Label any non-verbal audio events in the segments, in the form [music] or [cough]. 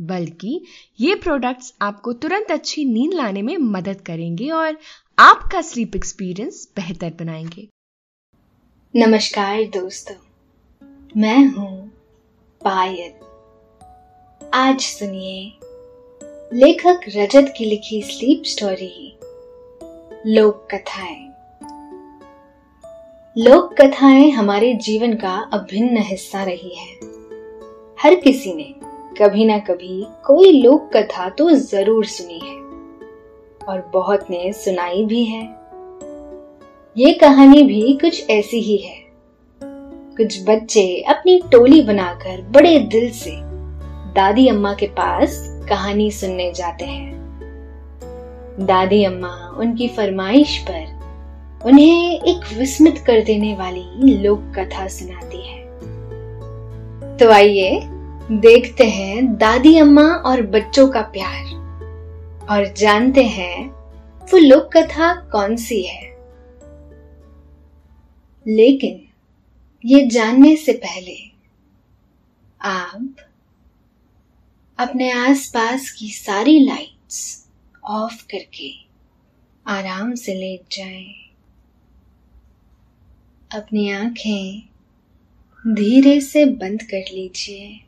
बल्कि ये प्रोडक्ट्स आपको तुरंत अच्छी नींद लाने में मदद करेंगे और आपका स्लीप एक्सपीरियंस बेहतर बनाएँगे। नमस्कार दोस्तों, मैं हूँ पायल। आज सुनिए लेखक रजत की लिखी स्लीप स्टोरी लोक कथाएँ लोक कथाएँ हमारे जीवन का अभिन्न हिस्सा रही है। हर किसी ने कभी ना कभी कोई लोक कथा तो ज़रूर सुनी है। और बहुत ने सुनाई भी है। ये कहानी भी कुछ ऐसी ही है। कुछ बच्चे अपनी टोली बनाकर बड़े दिल से दादी अम्मा के पास कहानी सुनने जाते हैं। दादी अम्मा उनकी फरमाइश पर उन्हें एक विस्मित कर देने वाली लोक कथा सुनाती है। तो आइए देखते हैं दादी अम्मा और बच्चों का प्यार और जानते हैं वो लोक कथा कौन सी है लेकिन ये जानने से पहले आप अपने आसपास की सारी लाइट्स ऑफ़ करके आराम से लेट जाएँ। अपनी आँखें धीरे से बंद कर लीजिए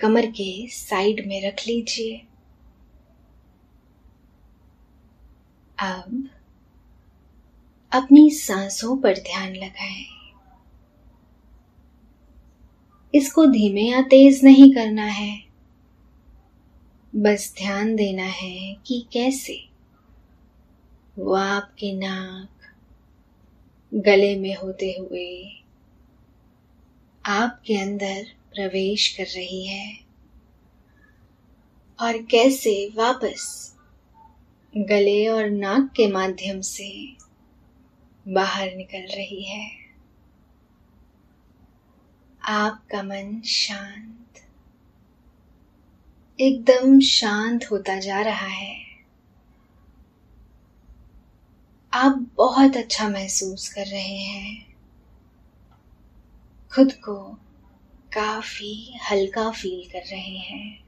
कमर के साइड में रख लीजिए। अब अपनी सांसों पर ध्यान लगाएँ। इसको धीमे या तेज नहीं करना है। बस ध्यान देना है कि कैसे। वो आपके नाक, गले में होते हुए आपके अंदर प्रवेश कर रही है। और कैसे वापस गले और नाक के माध्यम से बाहर निकल रही है। आपका मन शांत, एकदम शांत होता जा रहा है। आप बहुत अच्छा महसूस कर रहे हैं। खुद को काफ़ी, हल्का फील कर रहे हैं।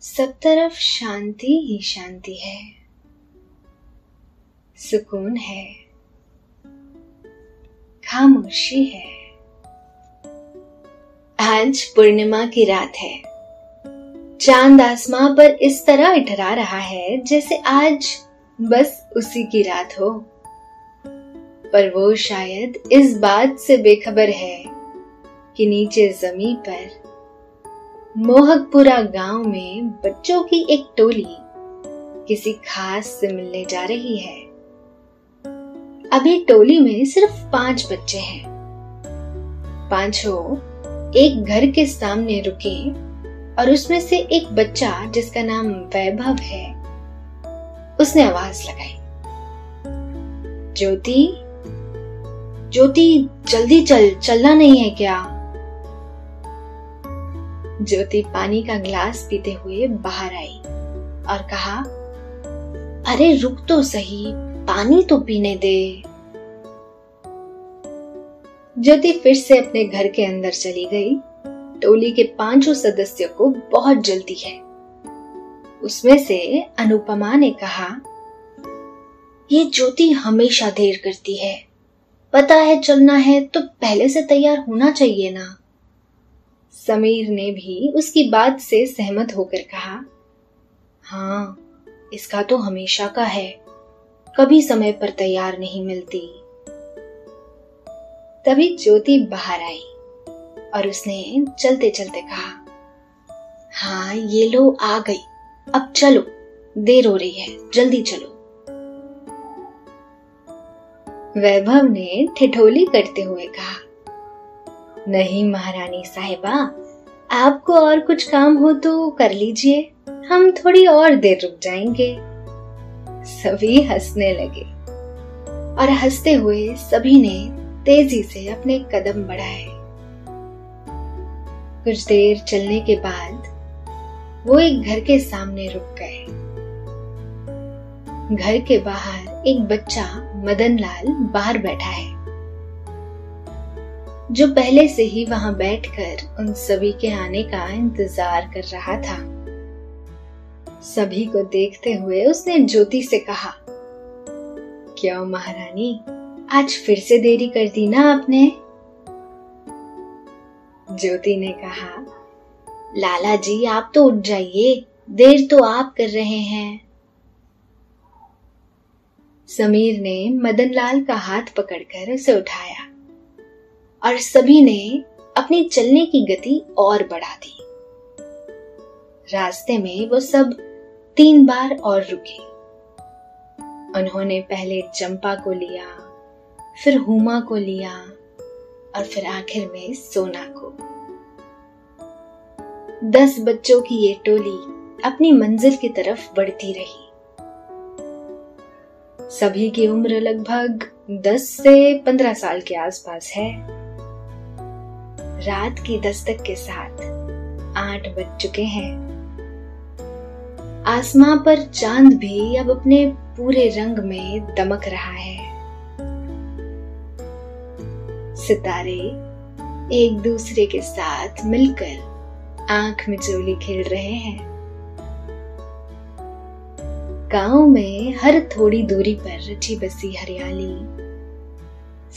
सब तरफ़ शांति ही शांति है। सुकून है। खामोशी है। आज पूर्णिमा की रात है। चाँद आसमां पर इस तरह इठरा रहा है जैसे आज बस उसी की रात हो। पर वो शायद इस बात से बेखबर है कि नीचे ज़मीन पर मोहकपुरा गाँव में बच्चों की एक टोली किसी खास से मिलने जा रही है। अभी टोली में सिर्फ़ पाँच बच्चे हैं। पाँचों एक घर के सामने रुके और उसमें से एक बच्चा जिसका नाम वैभव है, उसने आवाज़ लगाई। ज्योति ज्योति जल्दी चल, चलना नहीं है क्या? ज्योति पानी का गिलास पीते हुए बाहर आई और कहा, अरे, रुक तो सही, पानी तो पीने दे। ज्योति फिर से अपने घर के अंदर चली गई। टोली के पाँचों सदस्यों को बहुत जल्दी है। उसमें से अनुपमा ने कहा, ये ज्योति हमेशा देर करती है। पता है चलना है तो पहले से तैयार होना चाहिए ना। समीर ने भी उसकी बात से सहमत होकर कहा हाँ इसका तो हमेशा का है, कभी समय पर तैयार नहीं मिलती। तभी ज्योति बाहर आई और उसने चलते चलते कहा हाँ ये लो, आ गई। अब चलो, देर हो रही है, जल्दी चलो। वैभव ने ठिठोली करते हुए कहा, नहीं महारानी साहिबा, आपको और कुछ काम हो तो कर लीजिए, हम थोड़ी और देर रुक जाएँगे। सभी हंसने लगे और हँसते हुए सभी ने तेज़ी से अपने कदम बढ़ाए। कुछ देर चलने के बाद वो एक घर के सामने रुक गए। घर के बाहर एक बच्चा मदन लाल बाहर बैठा है। जो पहले से ही वहाँ बैठकर उन सभी के आने का इंतज़ार कर रहा था। सभी को देखते हुए उसने ज्योति से कहा, क्यों महारानी, आज फिर से देरी कर दी ना आपने? ज्योति ने कहा, लाला जी, आप तो उठ जाइए, देर तो आप कर रहे हैं। समीर ने मदनलाल का हाथ पकड़कर उसे उठाया और सभी ने अपनी चलने की गति और बढ़ा दी। रास्ते में वो सब तीन बार और रुके। उन्होंने पहले चंपा को लिया, फिर हुमा को लिया और फिर आखिर में सोना को। दस बच्चों की ये टोली अपनी मंजिल की तरफ़ बढ़ती रही। सभी की उम्र लगभग दस से पंद्रह साल के आसपास है। रात की दस्तक के साथ आठ बज चुके हैं। आसमां पर चाँद भी अब अपने पूरे रंग में दमक रहा है। सितारे एक दूसरे के साथ मिलकर आँख मिचोली खेल रहे हैं। गाँव में हर थोड़ी दूरी पर रची बसी हरियाली।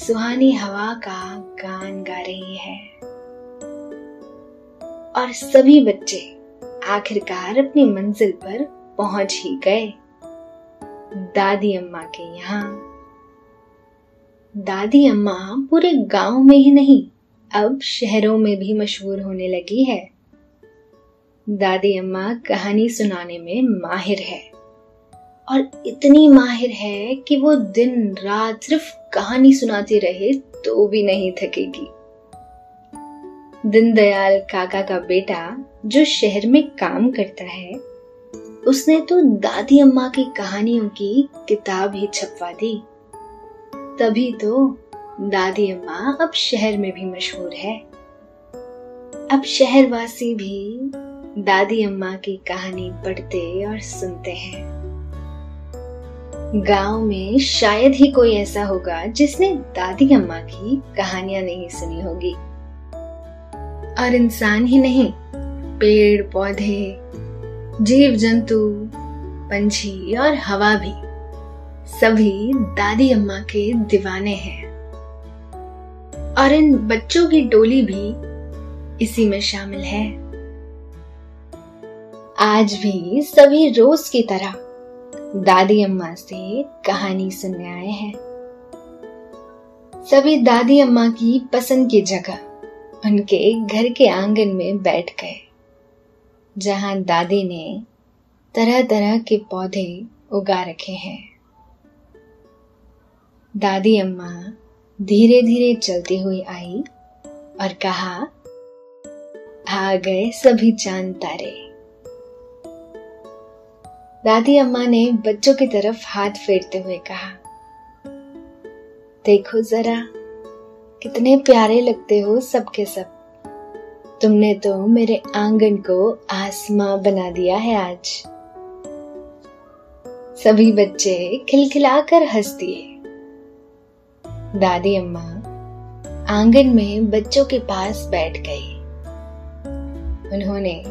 सुहानी हवा का गान गा रही है। और सभी बच्चे आखिरकार अपनी मंजिल पर पहुँच ही गए। दादी अम्मा के यहाँ। दादी अम्मा पूरे गाँव में ही नहीं, अब शहरों में भी मशहूर होने लगी है। दादी अम्मा कहानी सुनाने में माहिर है। और इतनी माहिर है कि वो दिन रात सिर्फ़ कहानी सुनाती रहे तो भी नहीं थकेगी। दीनदयाल काका का बेटा जो शहर में काम करता है, उसने तो दादी अम्मा की कहानियों की किताब ही छपवा दी। तभी तो दादी अम्मा अब शहर में भी मशहूर है। अब शहरवासी भी दादी अम्मा की कहानी पढ़ते और सुनते हैं। गाँव में शायद ही कोई ऐसा होगा जिसने दादी अम्मा की कहानियाँ नहीं सुनी होगी। और इंसान ही नहीं, पेड़, पौधे जीव जंतु पंछी और हवा भी, सभी दादी अम्मा के दीवाने हैं। और इन बच्चों की डोली भी इसी में शामिल है। आज भी सभी रोज की तरह दादी अम्मा से कहानी सुनने आए हैं। सभी दादी अम्मा की पसंद की जगह उनके घर के आँगन में बैठ गए, जहाँ दादी ने तरह तरह के पौधे उगा रखे हैं। दादी अम्मा धीरे धीरे चलती हुई आई और कहा आ गए सभी चाँद तारे। दादी अम्मा ने बच्चों की तरफ़ हाथ फेरते हुए कहा, देखो जरा, कितने प्यारे लगते हो सबके सब। तुमने तो मेरे आँगन को आसमां बना दिया है आज। सभी बच्चे खिलखिलाकर हंस दिए दादी अम्मा आँगन में बच्चों के पास बैठ गई। उन्होंने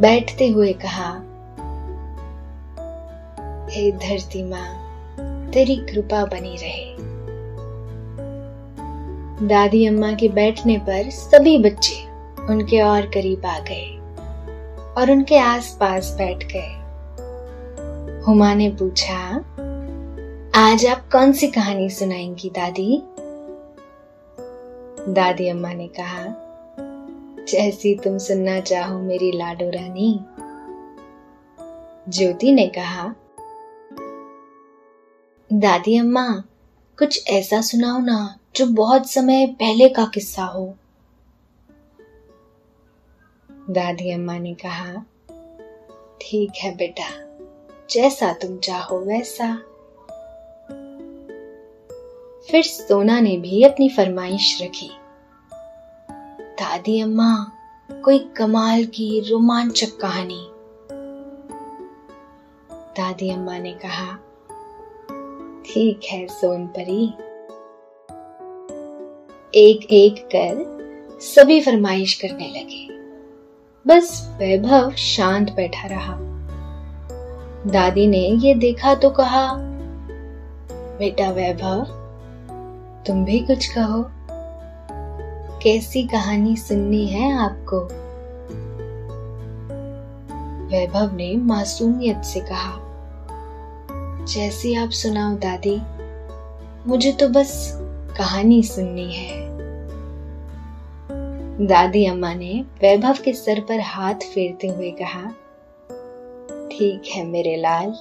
बैठते हुए कहा हे धरती माँ, तेरी कृपा बनी रहे। दादी अम्मा के बैठने पर सभी बच्चे उनके और करीब आ गए और उनके आसपास बैठ गए। हुमा ने पूछा, आज आप कौन सी कहानी सुनाएँगी दादी? दादी अम्मा ने कहा, जैसी तुम सुनना चाहो मेरी लाडो रानी। ज्योति ने कहा दादी अम्मा, कुछ ऐसा सुनाओ ना जो बहुत समय पहले का किस्सा हो। दादी अम्मा ने कहा, ठीक है बेटा, जैसा तुम चाहो वैसा। फिर सोना ने भी अपनी फरमाइश रखी। दादी अम्मा, कोई कमाल की रोमांचक कहानी। दादी अम्मा ने कहा ठीक है सोन परी एक एक कर सभी फरमाइश करने लगे। बस वैभव शांत बैठा रहा। दादी ने ये देखा तो कहा, बेटा वैभव, तुम भी कुछ कहो। कैसी कहानी सुननी है आपको? वैभव ने मासूमियत से कहा जैसी आप सुनाओ दादी, मुझे तो बस कहानी सुननी है। दादी अम्मा ने वैभव के सर पर हाथ फेरते हुए कहा, ठीक है मेरे लाल।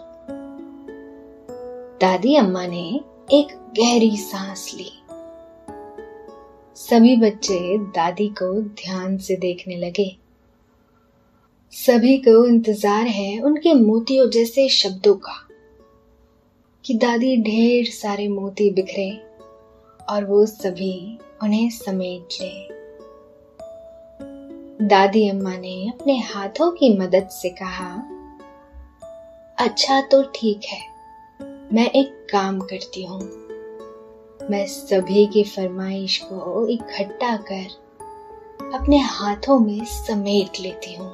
दादी अम्मा ने एक गहरी सांस ली। सभी बच्चे दादी को ध्यान से देखने लगे। सभी को इंतज़ार है उनके मोतियों जैसे शब्दों का। कि दादी ढेर सारे मोती बिखरे और वो सभी उन्हें समेट ले। दादी अम्मा ने अपने हाथों की मदद से कहा अच्छा तो ठीक है, मैं एक काम करती हूँ। मैं सभी की फरमाइश को इकट्ठा कर अपने हाथों में समेट लेती हूँ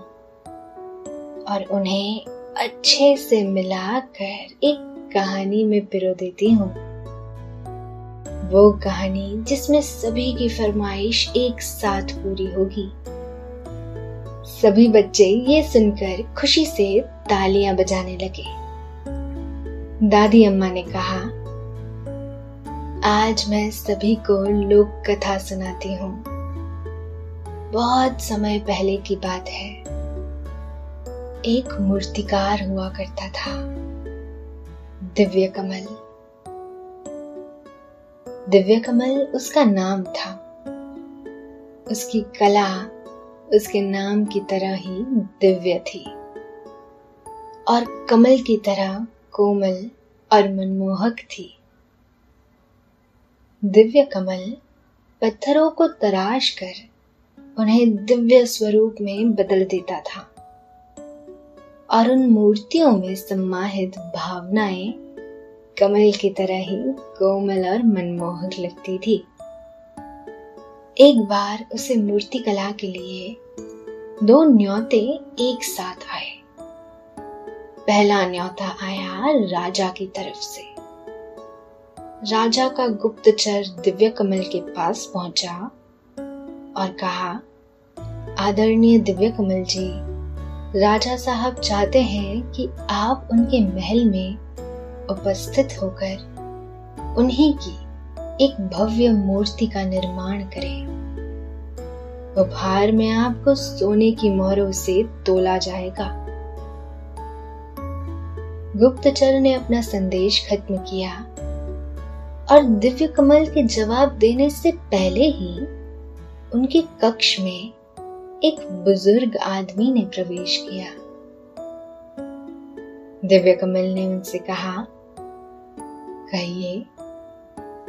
और उन्हें अच्छे से मिलाकर एक कहानी में पिरो देती हूँ। वो कहानी जिसमें सभी की फरमाइश एक साथ पूरी होगी। सभी बच्चे ये सुनकर खुशी से तालियाँ बजाने लगे। दादी अम्मा ने कहा, आज मैं सभी को लोक कथा सुनाती हूँ। बहुत समय पहले की बात है। एक मूर्तिकार हुआ करता था। दिव्य कमल। दिव्य कमल उसका नाम था। उसकी कला उसके नाम की तरह ही दिव्य थी। और कमल की तरह कोमल और मनमोहक थी। दिव्य कमल पत्थरों को तराश कर उन्हें दिव्य स्वरूप में बदल देता था। और उन मूर्तियों में सम्माहित भावनाएँ कमल की तरह ही कोमल और मनमोहक लगती थी। एक बार उसे मूर्ति कला के लिए दो न्योते एक साथ आए। पहला न्योता आया राजा की तरफ़ से। राजा का गुप्तचर दिव्य कमल के पास पहुँचा और कहा, आदरणीय दिव्य कमल जी, राजा साहब चाहते हैं कि आप उनके महल में उपस्थित होकर उन्हीं की एक भव्य मूर्ति का निर्माण करें। उपहार में आपको सोने की मोहरों से तोला जाएगा। गुप्तचर ने अपना संदेश खत्म किया और दिव्य कमल के जवाब देने से पहले ही उनके कक्ष में एक बुज़ुर्ग आदमी ने प्रवेश किया। दिव्य कमल ने उनसे कहा कहिए,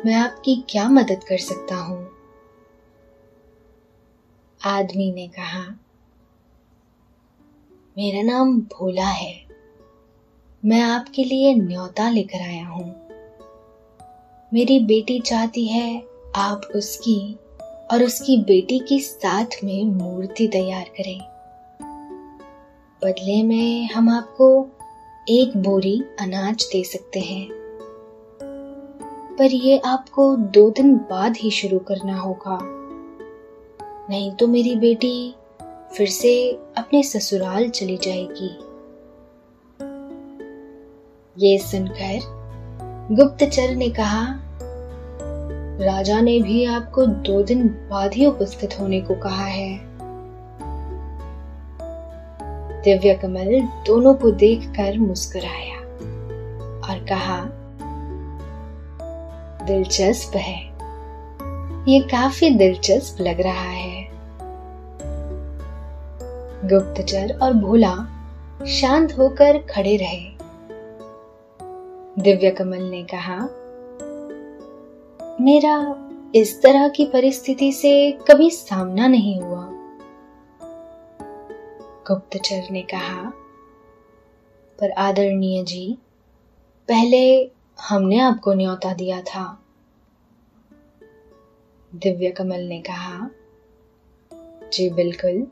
मैं आपकी क्या मदद कर सकता हूँ? आदमी ने कहा, मेरा नाम भोला है। मैं आपके लिए न्योता लेकर आया हूँ। मेरी बेटी चाहती है आप उसकी और उसकी बेटी की साथ में मूर्ति तैयार करें। बदले में हम आपको एक बोरी अनाज दे सकते हैं। पर ये आपको दो दिन बाद ही शुरू करना होगा। नहीं तो मेरी बेटी फिर से अपने ससुराल चली जाएगी। ये सुनकर गुप्तचर ने कहा, राजा ने भी आपको दो दिन बाद ही उपस्थित होने को कहा है। दिव्य कमल दोनों को देखकर मुस्कुराया और कहा दिलचस्प है। ये काफ़ी दिलचस्प लग रहा है। गुप्तचर और भोला शांत होकर खड़े रहे। दिव्य कमल ने कहा, मेरा इस तरह की परिस्थिति से कभी सामना नहीं हुआ। गुप्तचर ने कहा, पर आदरणीय जी, पहले हमने आपको न्योता दिया था। दिव्य कमल ने कहा, जी, बिल्कुल।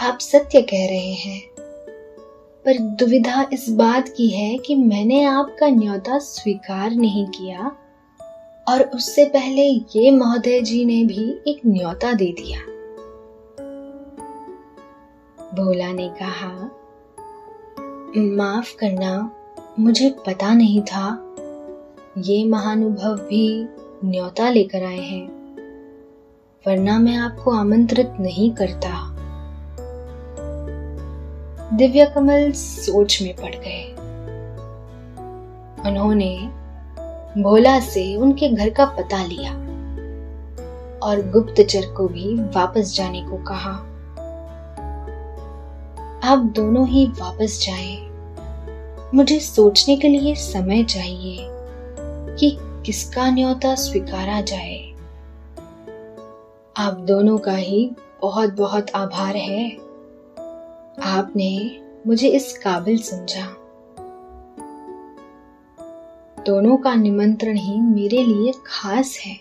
आप सत्य कह रहे हैं, पर दुविधा इस बात की है कि मैंने आपका न्योता स्वीकार नहीं किया और उससे पहले ये महोदय जी ने भी एक न्योता दे दिया। भोला ने कहा, माफ़ करना, मुझे पता नहीं था ये महानुभव भी न्योता लेकर आए हैं। वरना मैं आपको आमंत्रित नहीं करता। दिव्या कमल सोच में पड़ गए। उन्होंने भोला से उनके घर का पता लिया और गुप्तचर को भी वापस जाने को कहा। आप दोनों ही वापस जाएँ। मुझे सोचने के लिए समय चाहिए। कि किसका न्योता स्वीकारा जाए। आप दोनों का ही बहुत बहुत आभार है। आपने मुझे इस काबिल समझा। दोनों का निमंत्रण ही मेरे लिए खास है।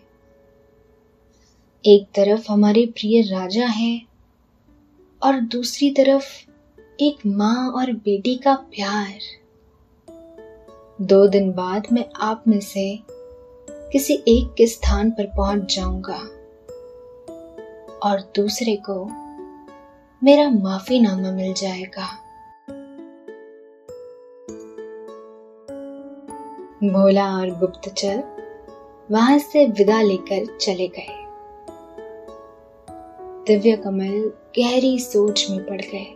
एक तरफ़ हमारे प्रिय राजा हैं और दूसरी तरफ़ एक माँ और बेटी का प्यार। दो दिन बाद मैं आप में से किसी एक के स्थान पर पहुँच जाऊँगा। और दूसरे को मेरा माफीनामा मिल जाएगा। भोला और गुप्तचर वहाँ से विदा लेकर चले गए। दिव्य कमल गहरी सोच में पड़ गए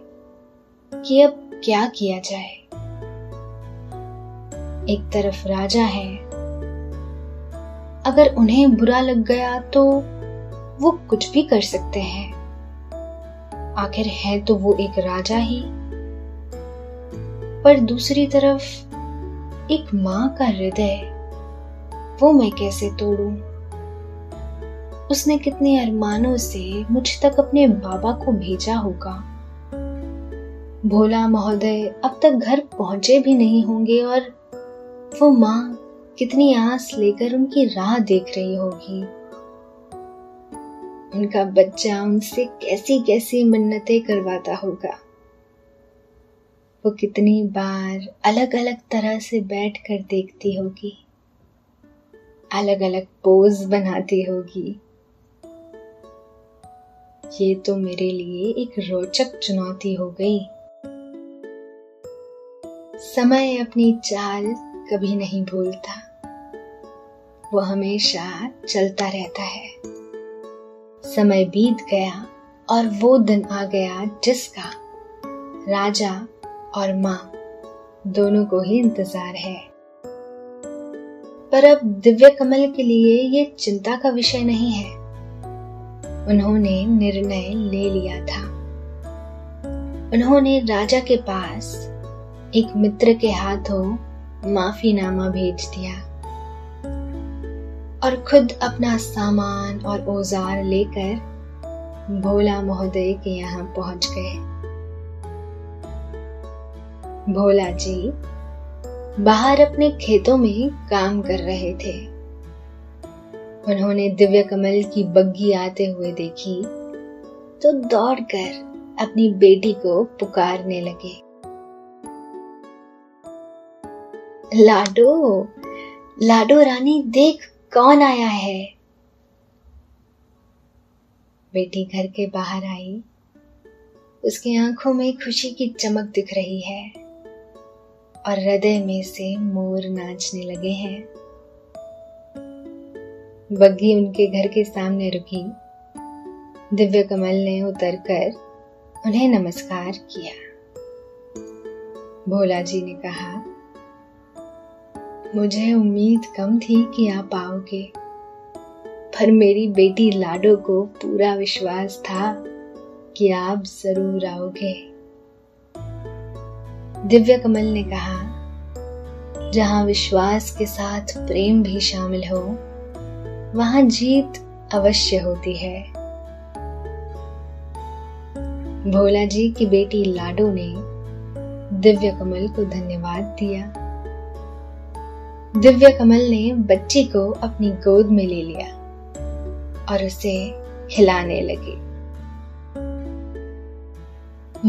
कि अब क्या किया जाए। एक तरफ़ राजा है। अगर उन्हें बुरा लग गया तो वो कुछ भी कर सकते हैं। आखिर है तो वो एक राजा ही। पर दूसरी तरफ़ एक माँ का हृदय, वो मैं कैसे तोड़ू? उसने कितने अरमानों से मुझ तक अपने बाबा को भेजा होगा। भोला महोदय अब तक घर पहुँचे भी नहीं होंगे और वो माँ कितनी आस लेकर उनकी राह देख रही होगी। उनका बच्चा उनसे कैसी कैसी मन्नतें करवाता होगा। वो कितनी बार अलग अलग तरह से बैठकर देखती होगी। अलग अलग पोज बनाती होगी। ये तो मेरे लिए एक रोचक चुनौती हो गई। समय अपनी चाल कभी नहीं भूलता। वो हमेशा चलता रहता है। समय बीत गया और वो दिन आ गया जिसका राजा और माँ दोनों को ही इंतज़ार है। पर अब दिव्य कमल के लिए ये चिंता का विषय नहीं है। उन्होंने निर्णय ले लिया था। उन्होंने राजा के पास एक मित्र के हाथों माफीनामा भेज दिया। और खुद अपना सामान और औज़ार लेकर भोला महोदय के यहाँ पहुँच गए। भोला जी बाहर अपने खेतों में काम कर रहे थे। उन्होंने दिव्य कमल की बग्गी आते हुए देखी तो दौड़कर अपनी बेटी को पुकारने लगे। लाडो लाडो रानी, देख कौन आया है? बेटी घर के बाहर आई। उसकी आँखों में खुशी की चमक दिख रही है और हृदय में से मोर नाचने लगे हैं। बग्गी उनके घर के सामने रुकी। दिव्य कमल ने उतरकर उन्हें नमस्कार किया। भोला जी ने कहा मुझे उम्मीद कम थी कि आप आओगे। पर मेरी बेटी लाडो को पूरा विश्वास था कि आप ज़रूर आओगे। दिव्य कमल ने कहा, जहाँ विश्वास के साथ प्रेम भी शामिल हो, वहाँ जीत अवश्य होती है। भोला जी की बेटी लाडो ने दिव्य कमल को धन्यवाद दिया। दिव्य कमल ने बच्ची को अपनी गोद में ले लिया और उसे खिलाने लगे।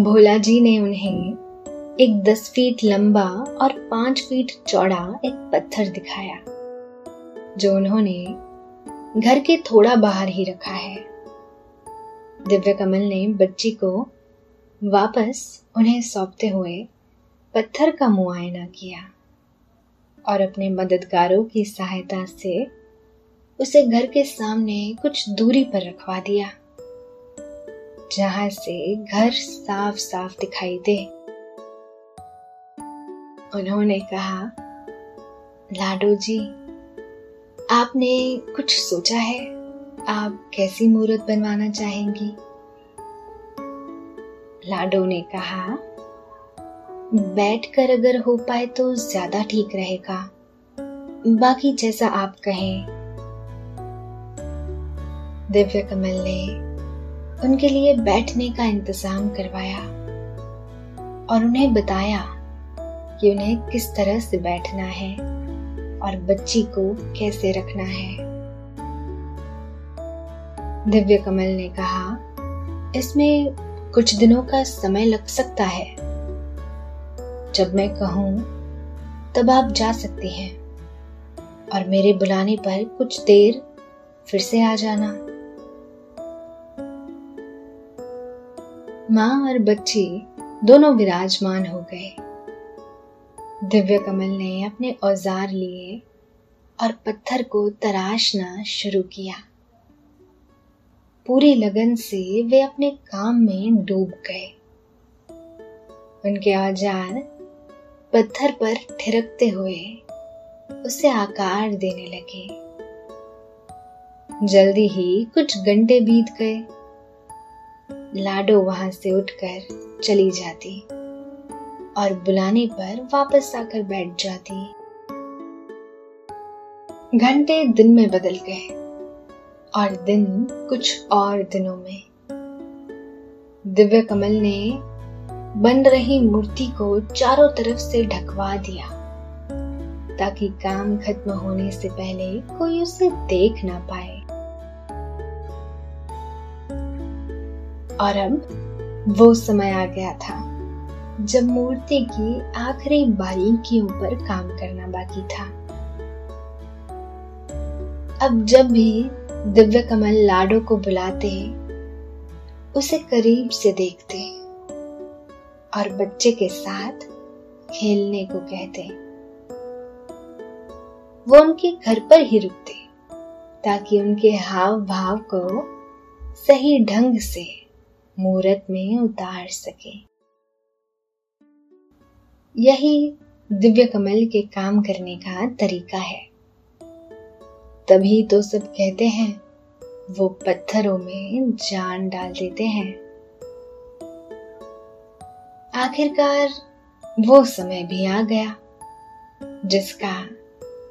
भोला जी ने उन्हें एक दस फीट लंबा और पाँच फीट चौड़ा एक पत्थर दिखाया, जो उन्होंने घर के थोड़ा बाहर ही रखा है। दिव्य कमल ने बच्ची को वापस उन्हें सौंपते हुए पत्थर का मुआयना किया। और अपने मददगारों की सहायता से उसे घर के सामने कुछ दूरी पर रखवा दिया, जहाँ से घर साफ़ साफ़ दिखाई दे। उन्होंने कहा, लाडो जी, आपने कुछ सोचा है? आप कैसी मूर्त बनवाना चाहेंगी? लाडो ने कहा बैठकर अगर हो पाए तो ज़्यादा ठीक रहेगा। बाकी जैसा आप कहें। दिव्य कमल ने उनके लिए बैठने का इंतज़ाम करवाया और उन्हें बताया कि उन्हें किस तरह से बैठना है और बच्ची को कैसे रखना है। दिव्य कमल ने कहा, इसमें कुछ दिनों का समय लग सकता है। जब मैं कहूँ, तब आप जा सकती हैं। और मेरे बुलाने पर कुछ देर फिर से आ जाना। माँ और बच्ची दोनों विराजमान हो गए। दिव्य कमल ने अपने औज़ार लिए और पत्थर को तराशना शुरू किया। पूरी लगन से वे अपने काम में डूब गए। उनके औज़ार पत्थर पर ठिरकते हुए उसे आकार देने लगे। जल्दी ही कुछ घंटे बीत गए। लाडो वहाँ से उठकर चली जाती और बुलाने पर वापस आकर बैठ जाती। घंटे दिन में बदल गए और दिन कुछ और दिनों में। दिव्य कमल ने बन रही मूर्ति को चारों तरफ़ से ढकवा दिया, ताकि काम खत्म होने से पहले कोई उसे देख ना पाए। और अब वो समय आ गया था, जब मूर्ति की आखिरी बारीकियों पर काम करना बाकी था। अब जब भी दिव्य कमल लाडो को बुलाते उसे करीब से देखते और बच्चे के साथ खेलने को कहते वो उनके घर पर ही रुकते, ताकि उनके हाव भाव को सही ढंग से मूर्त में उतार सके। यही दिव्य कमल के काम करने का तरीका है। तभी तो सब कहते हैं, वो पत्थरों में जान डाल देते हैं। आखिरकार वो समय भी आ गया, जिसका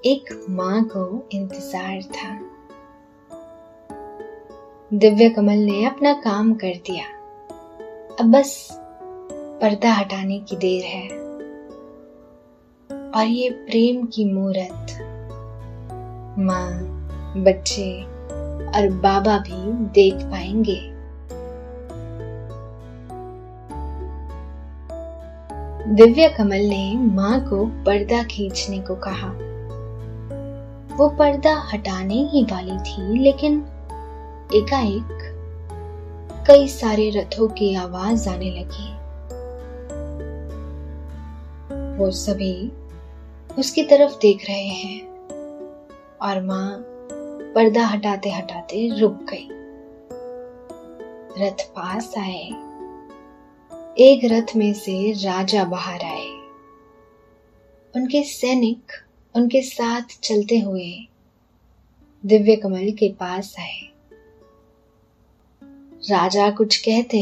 एक माँ को इंतज़ार था। दिव्य कमल ने अपना काम कर दिया। अब बस पर्दा हटाने की देर है। और ये प्रेम की मूर्त, माँ, बच्चे और बाबा भी देख पाएँगे। दिव्य कमल ने माँ को पर्दा खींचने को कहा। वो पर्दा हटाने ही वाली थी, लेकिन एकाएक कई सारे रथों की आवाज़ आने लगी। वो सभी उसकी तरफ़ देख रहे हैं और माँ पर्दा हटाते हटाते रुक गई। रथ पास आए। एक रथ में से राजा बाहर आए। उनके सैनिक उनके साथ चलते हुए दिव्य कमल के पास आए। राजा कुछ कहते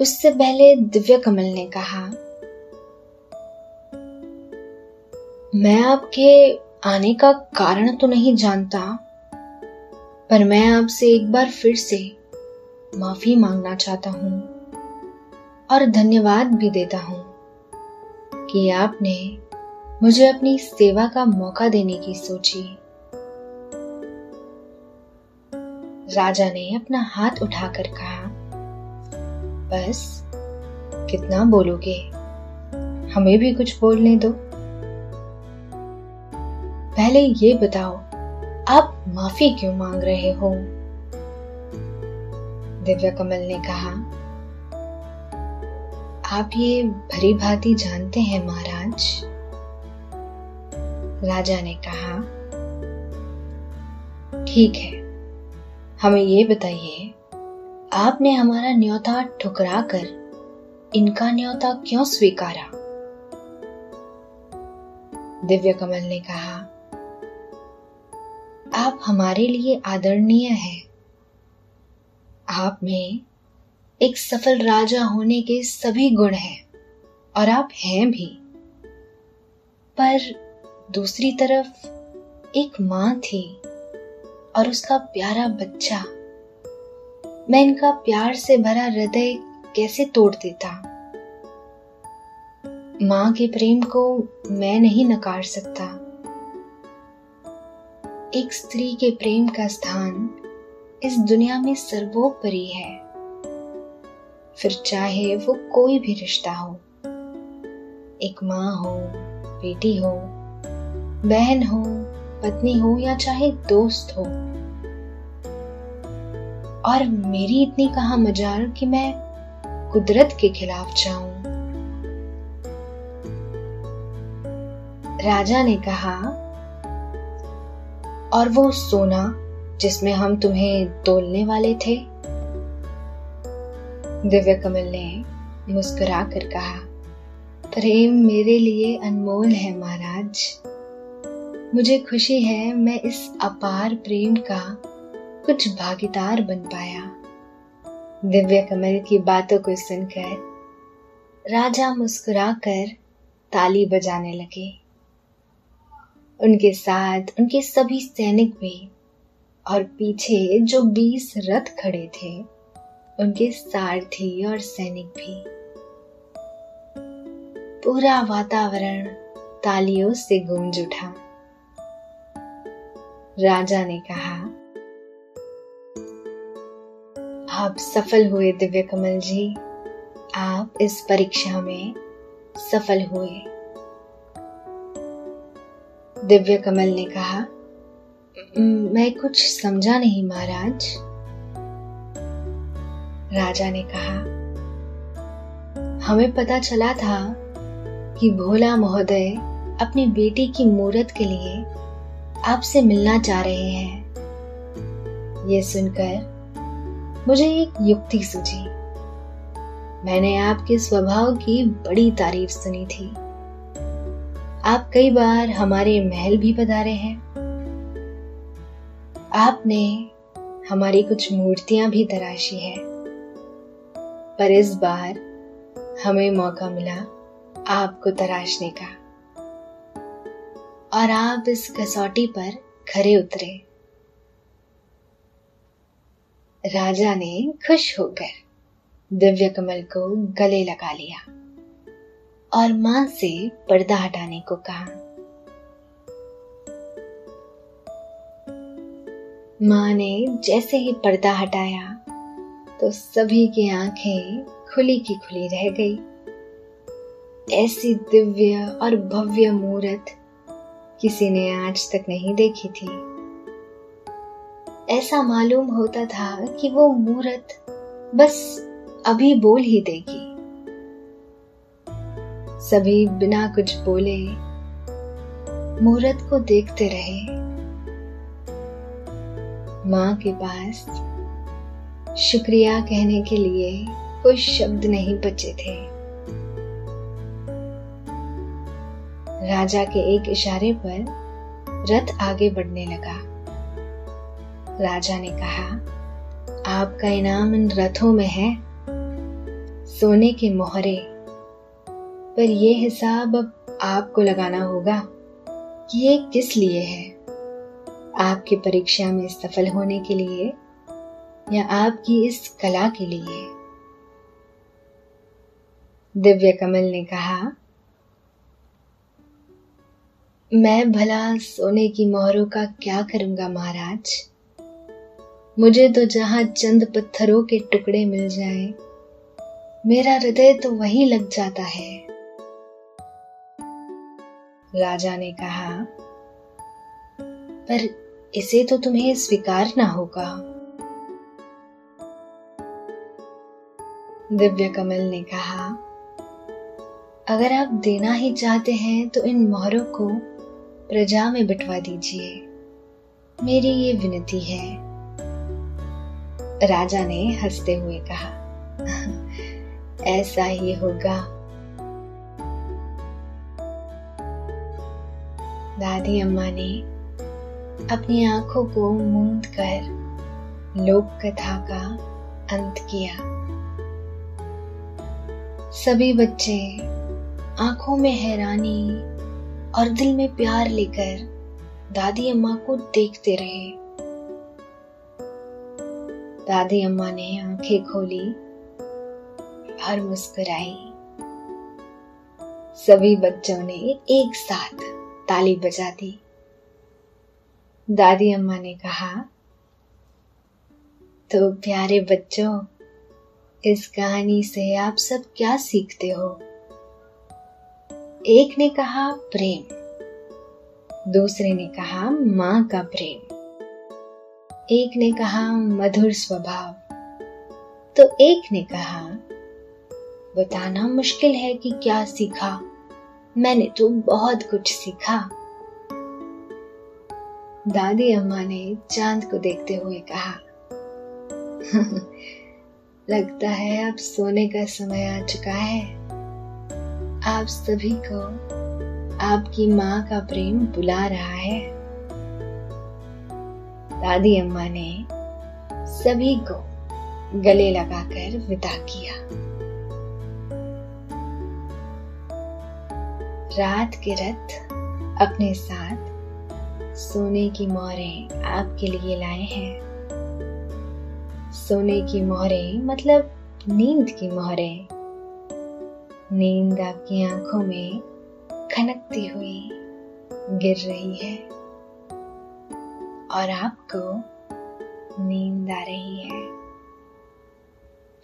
उससे पहले दिव्य कमल ने कहा, मैं आपके आने का कारण तो नहीं जानता, पर मैं आपसे एक बार फिर से माफ़ी मांगना चाहता हूँ। और धन्यवाद भी देता हूँ कि आपने मुझे अपनी सेवा का मौका देने की सोची। राजा ने अपना हाथ उठाकर कहा, बस, कितना बोलोगे? हमें भी कुछ बोलने दो। पहले ये बताओ, आप माफ़ी क्यों मांग रहे हो? दिव्या कमल ने कहा आप ये भरी भांति जानते हैं महाराज? राजा ने कहा, ठीक है, हमें ये बताइए, आपने हमारा न्योता ठुकरा कर इनका न्योता क्यों स्वीकारा? दिव्य कमल ने कहा, आप हमारे लिए आदरणीय हैं। आप में एक सफल राजा होने के सभी गुण हैं, और आप हैं भी। पर दूसरी तरफ़, एक माँ थी, और उसका प्यारा बच्चा। मैं इनका प्यार से भरा हृदय कैसे तोड़ देता? माँ के प्रेम को मैं नहीं नकार सकता। एक स्त्री के प्रेम का स्थान इस दुनिया में सर्वोपरि है। फिर चाहे वो कोई भी रिश्ता हो। एक माँ हो, बेटी हो, बहन हो, पत्नी हो या चाहे दोस्त हो। और मेरी इतनी कहा मजाल कि मैं कुदरत के खिलाफ जाऊँ। राजा ने कहा, और वो सोना जिसमें हम तुम्हें तोलने वाले थे दिव्य कमल ने मुस्कुरा कर कहा, प्रेम मेरे लिए अनमोल है महाराज। मुझे खुशी है मैं इस अपार प्रेम का कुछ भागीदार बन पाया। दिव्य कमल की बातों को सुनकर राजा मुस्कुराकर ताली बजाने लगे। उनके साथ उनके सभी सैनिक भी और पीछे जो बीस रथ खड़े थे उनके सारथी और सैनिक भी। पूरा वातावरण तालियों से गूंज उठा। राजा ने कहा, आप सफल हुए, दिव्य कमल जी। आप इस परीक्षा में सफल हुए। दिव्य कमल ने कहा मैं कुछ समझा नहीं, महाराज। राजा ने कहा, हमें पता चला था कि भोला महोदय अपनी बेटी की मूर्त के लिए आपसे मिलना चाह रहे हैं। ये सुनकर मुझे एक युक्ति सूझी। मैंने आपके स्वभाव की बड़ी तारीफ़ सुनी थी। आप कई बार हमारे महल भी पधारे हैं। आपने हमारी कुछ मूर्तियाँ भी तराशी है। पर इस बार हमें मौका मिला आपको तराशने का। और आप इस कसौटी पर खरे उतरे। राजा ने खुश होकर दिव्य कमल को गले लगा लिया और माँ से पर्दा हटाने को कहा। माँ ने जैसे ही पर्दा हटाया तो सभी की आँखें खुली की खुली रह गई। ऐसी दिव्य और भव्य मूर्त किसी ने आज तक नहीं देखी थी। ऐसा मालूम होता था कि वो मूर्त बस अभी बोल ही देगी। सभी बिना कुछ बोले मूर्त को देखते रहे। माँ के पास शुक्रिया कहने के लिए कोई शब्द नहीं बचे थे। राजा के एक इशारे पर रथ आगे बढ़ने लगा। राजा ने कहा, आपका इनाम इन रथों में है। सोने के मोहरे। पर यह हिसाब अब आपको लगाना होगा कि ये किस लिए है। आपकी परीक्षा में सफल होने के लिए या आपकी इस कला के लिए? दिव्य कमल ने कहा, मैं भला सोने की मोहरों का क्या करूँगा महाराज? मुझे तो जहाँ चंद पत्थरों के टुकड़े मिल जाए, मेरा हृदय तो वहीं लग जाता है। राजा ने कहा, पर इसे तो तुम्हें स्वीकार ना होगा। दिव्य कमल ने कहा, अगर आप देना ही चाहते हैं तो इन मोहरों को प्रजा में बिठवा दीजिए। मेरी ये विनती है। राजा ने हँसते हुए कहा [laughs] ऐसा ही होगा। दादी अम्मा ने अपनी आँखों को मूंद कर लोक कथा का अंत किया। सभी बच्चे आँखों में हैरानी और दिल में प्यार लेकर दादी अम्मा को देखते रहे। दादी अम्मा ने आँखें खोली और मुस्कुराई। सभी बच्चों ने एक साथ ताली बजा दी। दादी अम्मा ने कहा तो प्यारे बच्चों इस कहानी से आप सब क्या सीखते हो? एक ने कहा, प्रेम. दूसरे ने कहा, माँ का प्रेम. एक ने कहा, मधुर स्वभाव. तो एक ने कहा, बताना मुश्किल है कि क्या सीखा। मैंने तो बहुत कुछ सीखा. दादी अम्मा ने चाँद को देखते हुए कहा [laughs] लगता है अब सोने का समय आ चुका है। आप सभी को आपकी माँ का प्रेम बुला रहा है। दादी अम्मा ने सभी को गले लगाकर विदा किया। रात के रथ अपने साथ सोने की मोरें आपके लिए लाए हैं। सोने की मोहरे मतलब नींद की मोहरें। नींद आपकी आँखों में खनकती हुई गिर रही है और आपको नींद आ रही है।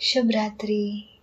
शुभ रात्रि।